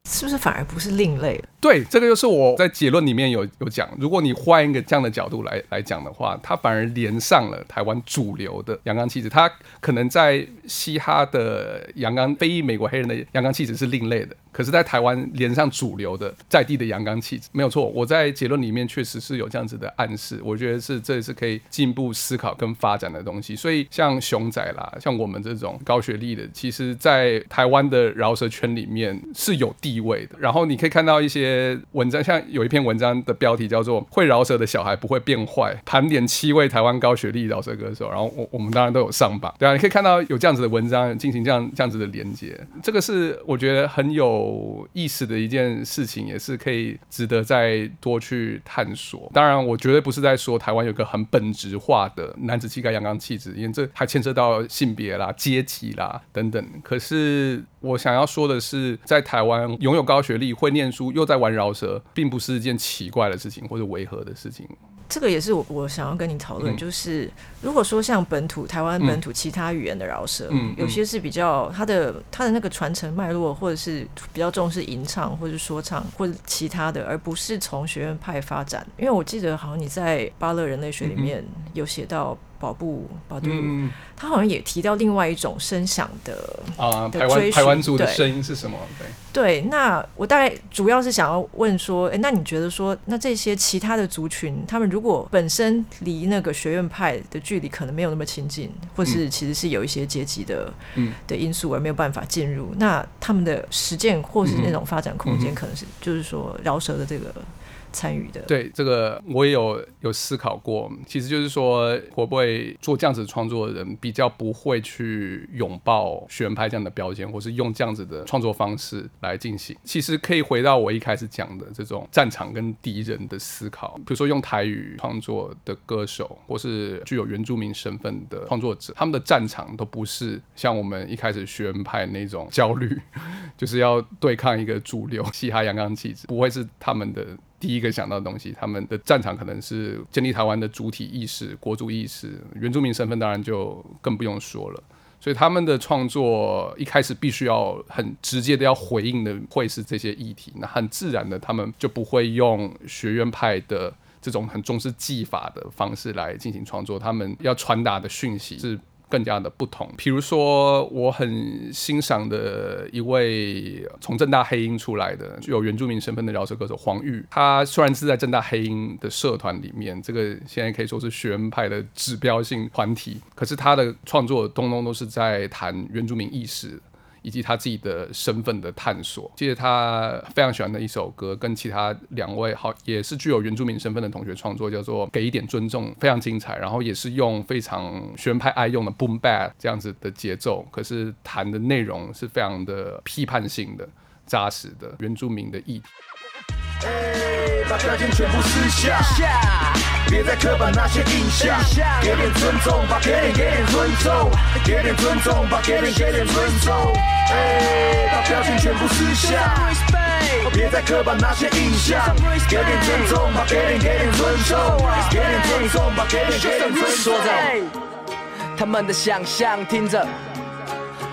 是不是反而不是另类？对，这个就是我在结论里面有有讲。如果你换一个这样的角度来来讲的话，它反而连上了台湾主流的阳刚气质。它可能在嘻哈的阳刚非裔美国黑人的阳刚气质是另类的。可是，在台湾连上主流的在地的阳刚气质没有错，我在结论里面确实是有这样子的暗示，我觉得是这也是可以进步思考跟发展的东西。所以，像熊仔啦，像我们这种高学历的，其实在台湾的饶舌圈里面是有地位的。然后你可以看到一些文章，像有一篇文章的标题叫做“会饶舌的小孩不会变坏”，盘点七位台湾高学历饶舌歌手，然后我我们当然都有上榜，对啊，你可以看到有这样子的文章进行这样这样子的连接，这个是我觉得很有。有意思的一件事情，也是可以值得再多去探索。当然，我绝对不是在说台湾有个很本质化的男子气概、阳刚气质，因为这还牵涉到性别啦、阶级啦等等。可是我想要说的是，在台湾拥有高学历、会念书又在玩饶舌，并不是一件奇怪的事情或者违和的事情。这个也是我我想要跟你讨论，就是如果说像本土台湾本土其他语言的饶舌，有些是比较它的它的那个传承脉络，或者是比较重视吟唱或者说唱或者其他的，而不是从学院派发展。因为我记得好像你在巴勒人类学里面有写到。宝布保杜，他好像也提到另外一种声响的啊，台湾台湾族的声音是什么？对。对，那我大概主要是想要问说，哎，那你觉得说，那这些其他的族群，他们如果本身离那个学院派的距离可能没有那么亲近，或是其实是有一些阶级的的因素而没有办法进入，那他们的实践或是那种发展空间，可能是就是说饶舌的这个。参与的对这个我也有有思考过，其实就是说会不会做这样子创作的人比较不会去拥抱学派这样的标签，或是用这样子的创作方式来进行。其实可以回到我一开始讲的这种战场跟敌人的思考，比如说用台语创作的歌手，或是具有原住民身份的创作者，他们的战场都不是像我们一开始学派那种焦虑，就是要对抗一个主流嘻哈阳刚气质，不会是他们的。第一个想到的东西，他们的战场可能是建立台湾的主体意识、国主意识，原住民身份当然就更不用说了。所以他们的创作一开始必须要很直接的要回应的会是这些议题，那很自然的他们就不会用学院派的这种很重视技法的方式来进行创作，他们要传达的讯息是。更加的不同，比如说我很欣赏的一位从正大黑鹰出来的具有原住民身份的饶舌歌手黄玉，他虽然是在正大黑鹰的社团里面，这个现在可以说是学院派的指标性团体，可是他的创作通通都是在谈原住民意识。以及他自己的身份的探索，记得他非常喜欢的一首歌，跟其他两位好也是具有原住民身份的同学创作，叫做《给一点尊重》，非常精彩。然后也是用非常学院派爱用的 boom bap 这样子的节奏，可是弹的内容是非常的批判性的、扎实的原住民的议题。把标签全部撕下，别再刻板那些印象，给点尊重，把给点给点尊重，给点尊重，把给点给点尊重。哎，把标签全部撕下，别再刻板那些印象，给点尊重，把给点给点尊重，给点尊重，把给点给点尊重。说着，他们的想象，听着。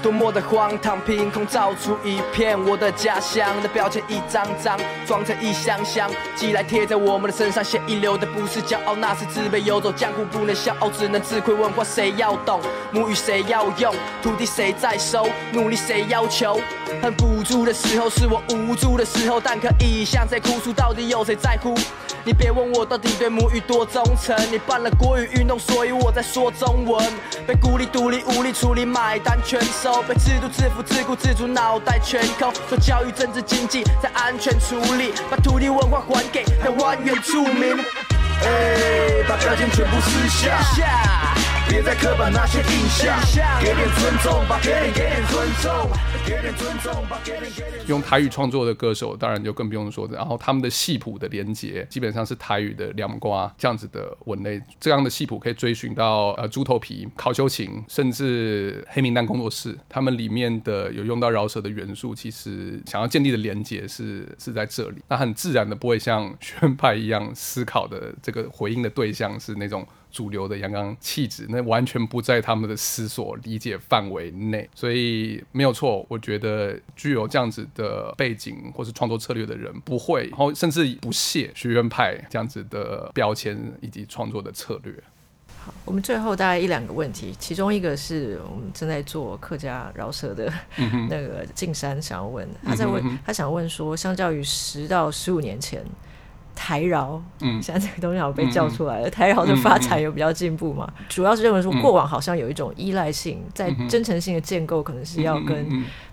多么的荒唐，凭空造出一片我的家乡的标签，一张张装成一箱箱，寄来贴在我们的身上。写一流的不是骄傲，那是自卑。游走江湖不能骄傲，只能自愧。文化谁要懂？母语谁要用？土地谁在收？努力谁要求？很无助的时候是我无助的时候，但可以像在哭诉，到底有谁在乎？你别问我到底对母语多忠诚，你办了国语运动，所以我在说中文。被孤立独立无力处理，买单全收。被制度制服自顾自主，脑袋全空。说教育政治经济在安全处理，把土地文化还给台湾原住民。哎，把标签全部撕下。别再刻板那些印象，给点尊重，吧给点给点尊重，用台语创作的歌手，当然就更不用说。然后他们的戏谱的连接，基本上是台语的凉瓜这样子的文类。这样的戏谱可以追寻到呃猪头皮、考秋琴，甚至黑名单工作室，他们里面的有用到饶舌的元素。其实想要建立的连接是是在这里。那很自然的，不会像宣派一样思考的这个回应的对象是那种。主流的阳刚气质，那完全不在他们的思索理解范围内，所以没有错。我觉得具有这样子的背景或是创作策略的人，不会，然后甚至不屑学院派这样子的标签以及创作的策略。好，我们最后大概一两个问题，其中一个是我们正在做客家饶舌的 那个静山想要问，他在问，他想问说，相较于十到十五年前。台饶，嗯，现在这个东西好像被叫出来了。台饶的发展有比较进步嘛？主要是认为说过往好像有一种依赖性，在真诚性的建构可能是要跟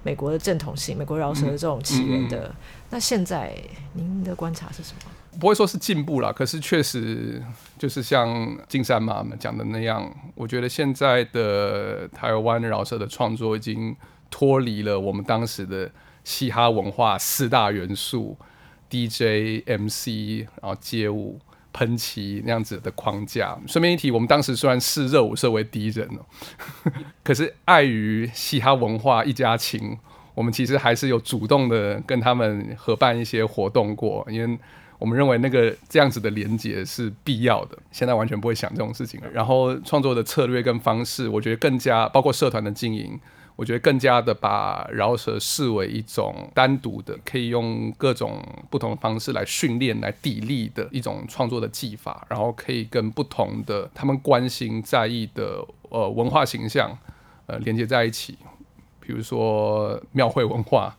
美国的正统性、美国饶舌的这种起源的。那现在您的观察是什么？不会说是进步了，可是确实就是像金山妈妈讲的那样，我觉得现在的台湾饶舌的创作已经脱离了我们当时的嘻哈文化四大元素。DJ、MC，然后街舞、喷漆那样子的框架。顺便一提，我们当时虽然视热舞社为敌人，可是碍于嘻哈文化一家亲，我们其实还是有主动的跟他们合办一些活动过。因为我们认为那个这样子的连接是必要的。现在完全不会想这种事情了。然后创作的策略跟方式，我觉得更加包括社团的经营。我觉得更加的把饶舌视为一种单独的，可以用各种不同的方式来训练、来砥砺的一种创作的技法，然后可以跟不同的他们关心在意的呃文化形象呃连接在一起，比如说庙会文化。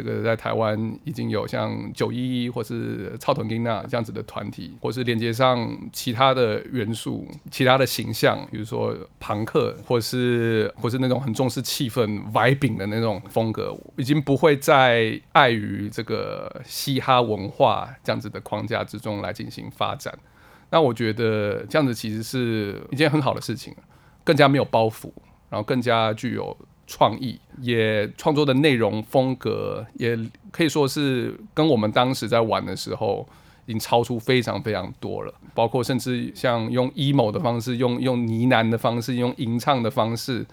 这个在台湾已经有像九一一或是超屯金娜这样子的团体，或是连接上其他的元素、其他的形象，比如说朋克，或是或是那种很重视气氛、vibing 的那种风格，已经不会再碍于这个嘻哈文化这样子的框架之中来进行发展。那我觉得这样子其实是一件很好的事情，更加没有包袱，然后更加具有。创意也创作的内容风格也可以说是跟我们当时在玩的时候已经超出非常非常多了，包括甚至像用 emo 的方式、用用呢喃的方式、用吟唱的方式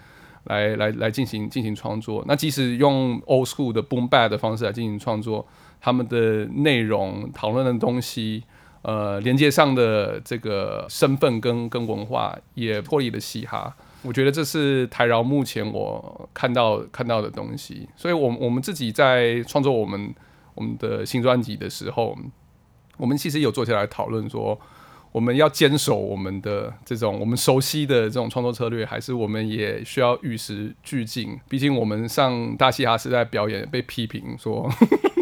来来来进行进行创作。那即使用 old school 的 boom bap 的方式来进行创作，他们的内容讨论的东西，呃，连接上的这个身份跟跟文化也脱离了嘻哈。我觉得这是台饶目前我看到看到的东西，所以，我我们自己在创作我们我们的新专辑的时候，我们其实有坐下来讨论说，我们要坚守我们的这种我们熟悉的这种创作策略，还是我们也需要与时俱进？毕竟我们上大嘻哈时代表演被批评说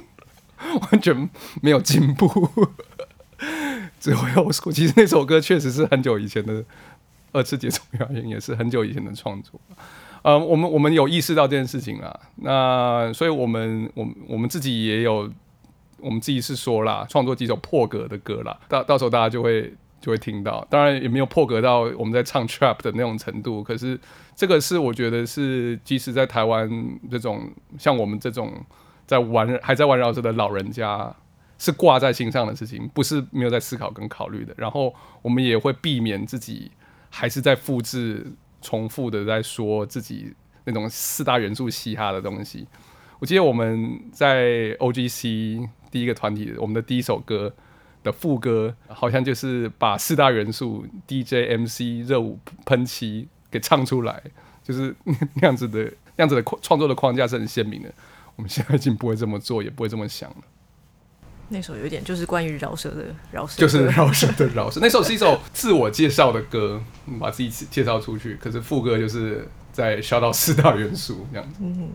完全没有进步，只会有其实那首歌确实是很久以前的。二次节奏表演也是很久以前的创作，呃，我们我们有意识到这件事情了，那所以我们我们我们自己也有，我们自己是说啦，创作几首破格的歌啦，到到时候大家就会就会听到，当然也没有破格到我们在唱 trap 的那种程度，可是这个是我觉得是即使在台湾这种像我们这种在玩还在玩饶舌的老人家是挂在心上的事情，不是没有在思考跟考虑的，然后我们也会避免自己。还是在复制、重复的在说自己那种四大元素嘻哈的东西。我记得我们在 O.G.C 第一个团体，我们的第一首歌的副歌，好像就是把四大元素 DJ、MC、热舞、喷漆给唱出来，就是那样子的、那样子的创作的框架是很鲜明的。我们现在已经不会这么做，也不会这么想了。那首有点就是关于饶舌的饶舌，就是饶舌的饶舌。那首是一首自我介绍的歌，把自己介绍出去。可是副歌就是在笑到四大元素这样子。嗯，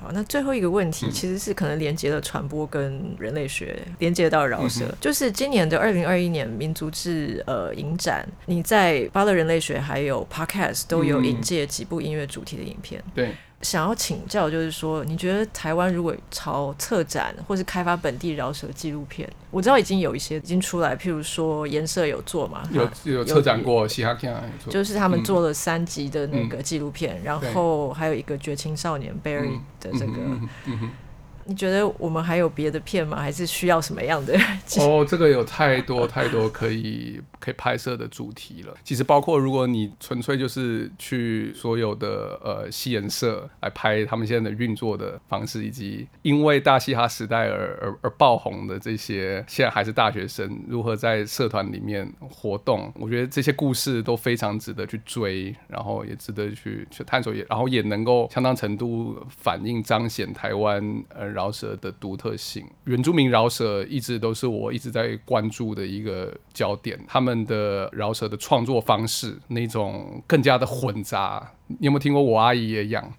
好，那最后一个问题其实是可能连接了传播跟人类学，连接到饶舌，就是今年的二零二一年民族志呃影展，你在巴勒人类学还有 Podcast 都有引介几部音乐主题的影片。对。想要请教，就是说，你觉得台湾如果朝策展或是开发本地饶舌纪录片，我知道已经有一些已经出来，譬如说颜色有做嘛，有有策展过嘻哈片，就是他们做了三集的那个纪录片，然后还有一个绝情少年 Barry 的这个。你觉得我们还有别的片吗？还是需要什么样的？哦，这个有太多太多可以可以拍摄的主题了。其实包括如果你纯粹就是去所有的呃西颜社来拍他们现在的运作的方式，以及因为大嘻哈时代而而而爆红的这些现在还是大学生如何在社团里面活动，我觉得这些故事都非常值得去追，然后也值得去去探索，也然后也能够相当程度反映彰显台湾呃。饶舌的独特性，原住民饶舌一直都是我一直在关注的一个焦点。他们的饶舌的创作方式，那种更加的混杂。你有没有听过我阿姨也养？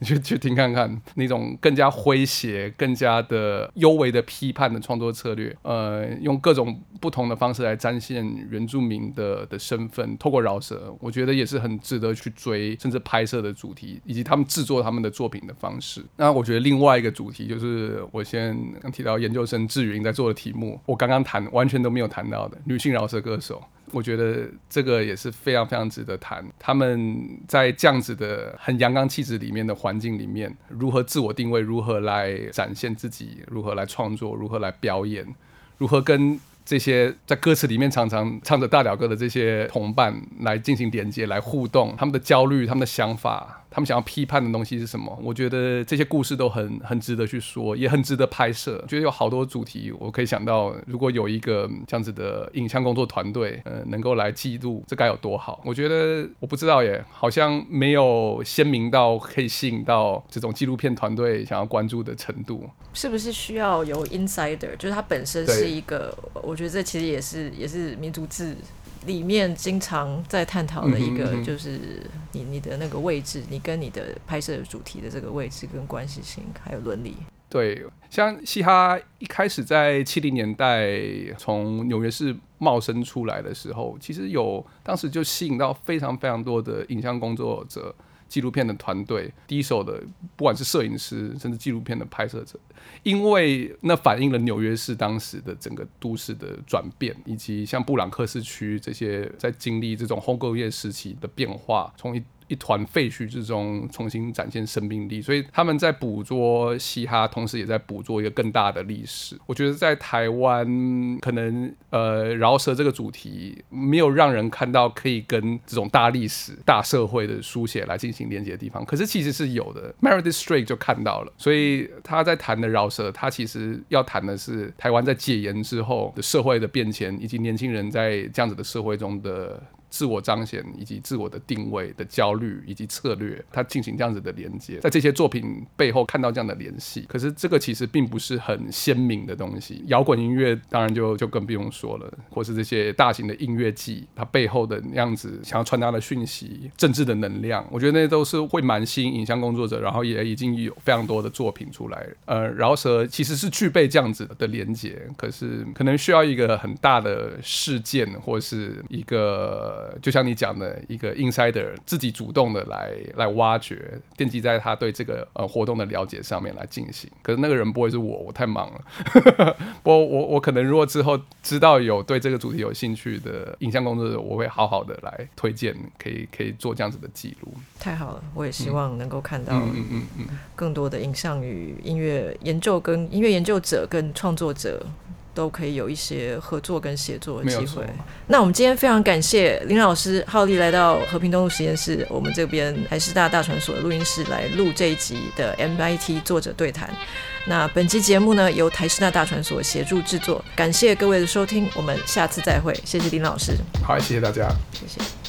你去去听看看那种更加诙谐、更加的幽微的批判的创作策略，呃，用各种不同的方式来展现原住民的的身份，透过饶舌，我觉得也是很值得去追，甚至拍摄的主题，以及他们制作他们的作品的方式。那我觉得另外一个主题就是我先刚提到研究生志云在做的题目，我刚刚谈完全都没有谈到的女性饶舌歌手。我觉得这个也是非常非常值得谈。他们在这样子的很阳刚气质里面的环境里面，如何自我定位，如何来展现自己，如何来创作，如何来表演，如何跟这些在歌词里面常常唱着大表哥的这些同伴来进行连接、来互动，他们的焦虑、他们的想法。他们想要批判的东西是什么？我觉得这些故事都很很值得去说，也很值得拍摄。觉得有好多主题，我可以想到，如果有一个这样子的影像工作团队，呃，能够来记录，这该有多好？我觉得我不知道耶，好像没有鲜明到可以吸引到这种纪录片团队想要关注的程度。是不是需要有 insider？就是它本身是一个，我觉得这其实也是也是民族志。里面经常在探讨的一个，就是你你的那个位置，你跟你的拍摄主题的这个位置跟关系性，还有伦理。对，像嘻哈一开始在七零年代从纽约市冒生出来的时候，其实有当时就吸引到非常非常多的影像工作者。纪录片的团队，第一手的，不管是摄影师，甚至纪录片的拍摄者，因为那反映了纽约市当时的整个都市的转变，以及像布朗克斯区这些在经历这种后工业时期的变化，从一。一团废墟之中重新展现生命力，所以他们在捕捉嘻哈，同时也在捕捉一个更大的历史。我觉得在台湾，可能呃饶舌这个主题没有让人看到可以跟这种大历史、大社会的书写来进行连接的地方，可是其实是有的。Meredith Street 就看到了，所以他在谈的饶舌，他其实要谈的是台湾在戒严之后的社会的变迁，以及年轻人在这样子的社会中的。自我彰显以及自我的定位的焦虑以及策略，他进行这样子的连接，在这些作品背后看到这样的联系。可是这个其实并不是很鲜明的东西。摇滚音乐当然就就更不用说了，或是这些大型的音乐季，它背后的那样子想要传达的讯息、政治的能量，我觉得那都是会蛮吸引影像工作者。然后也已经有非常多的作品出来。呃，饶舌其实是具备这样子的连接，可是可能需要一个很大的事件或是一个。呃，就像你讲的一个 insider 自己主动的来来挖掘，奠基在他对这个呃活动的了解上面来进行。可是那个人不会是我，我太忙了。不过我我可能如果之后知道有对这个主题有兴趣的影像工作者，我会好好的来推荐，可以可以做这样子的记录。太好了，我也希望能够看到嗯嗯嗯更多的影像与音乐研究跟音乐研究者跟创作者。都可以有一些合作跟协作的机会。那我们今天非常感谢林老师浩力来到和平东路实验室，我们这边台师大大传所的录音室来录这一集的 MIT 作者对谈。那本期节目呢由台师大大传所协助制作，感谢各位的收听，我们下次再会。谢谢林老师，好，谢谢大家，谢谢。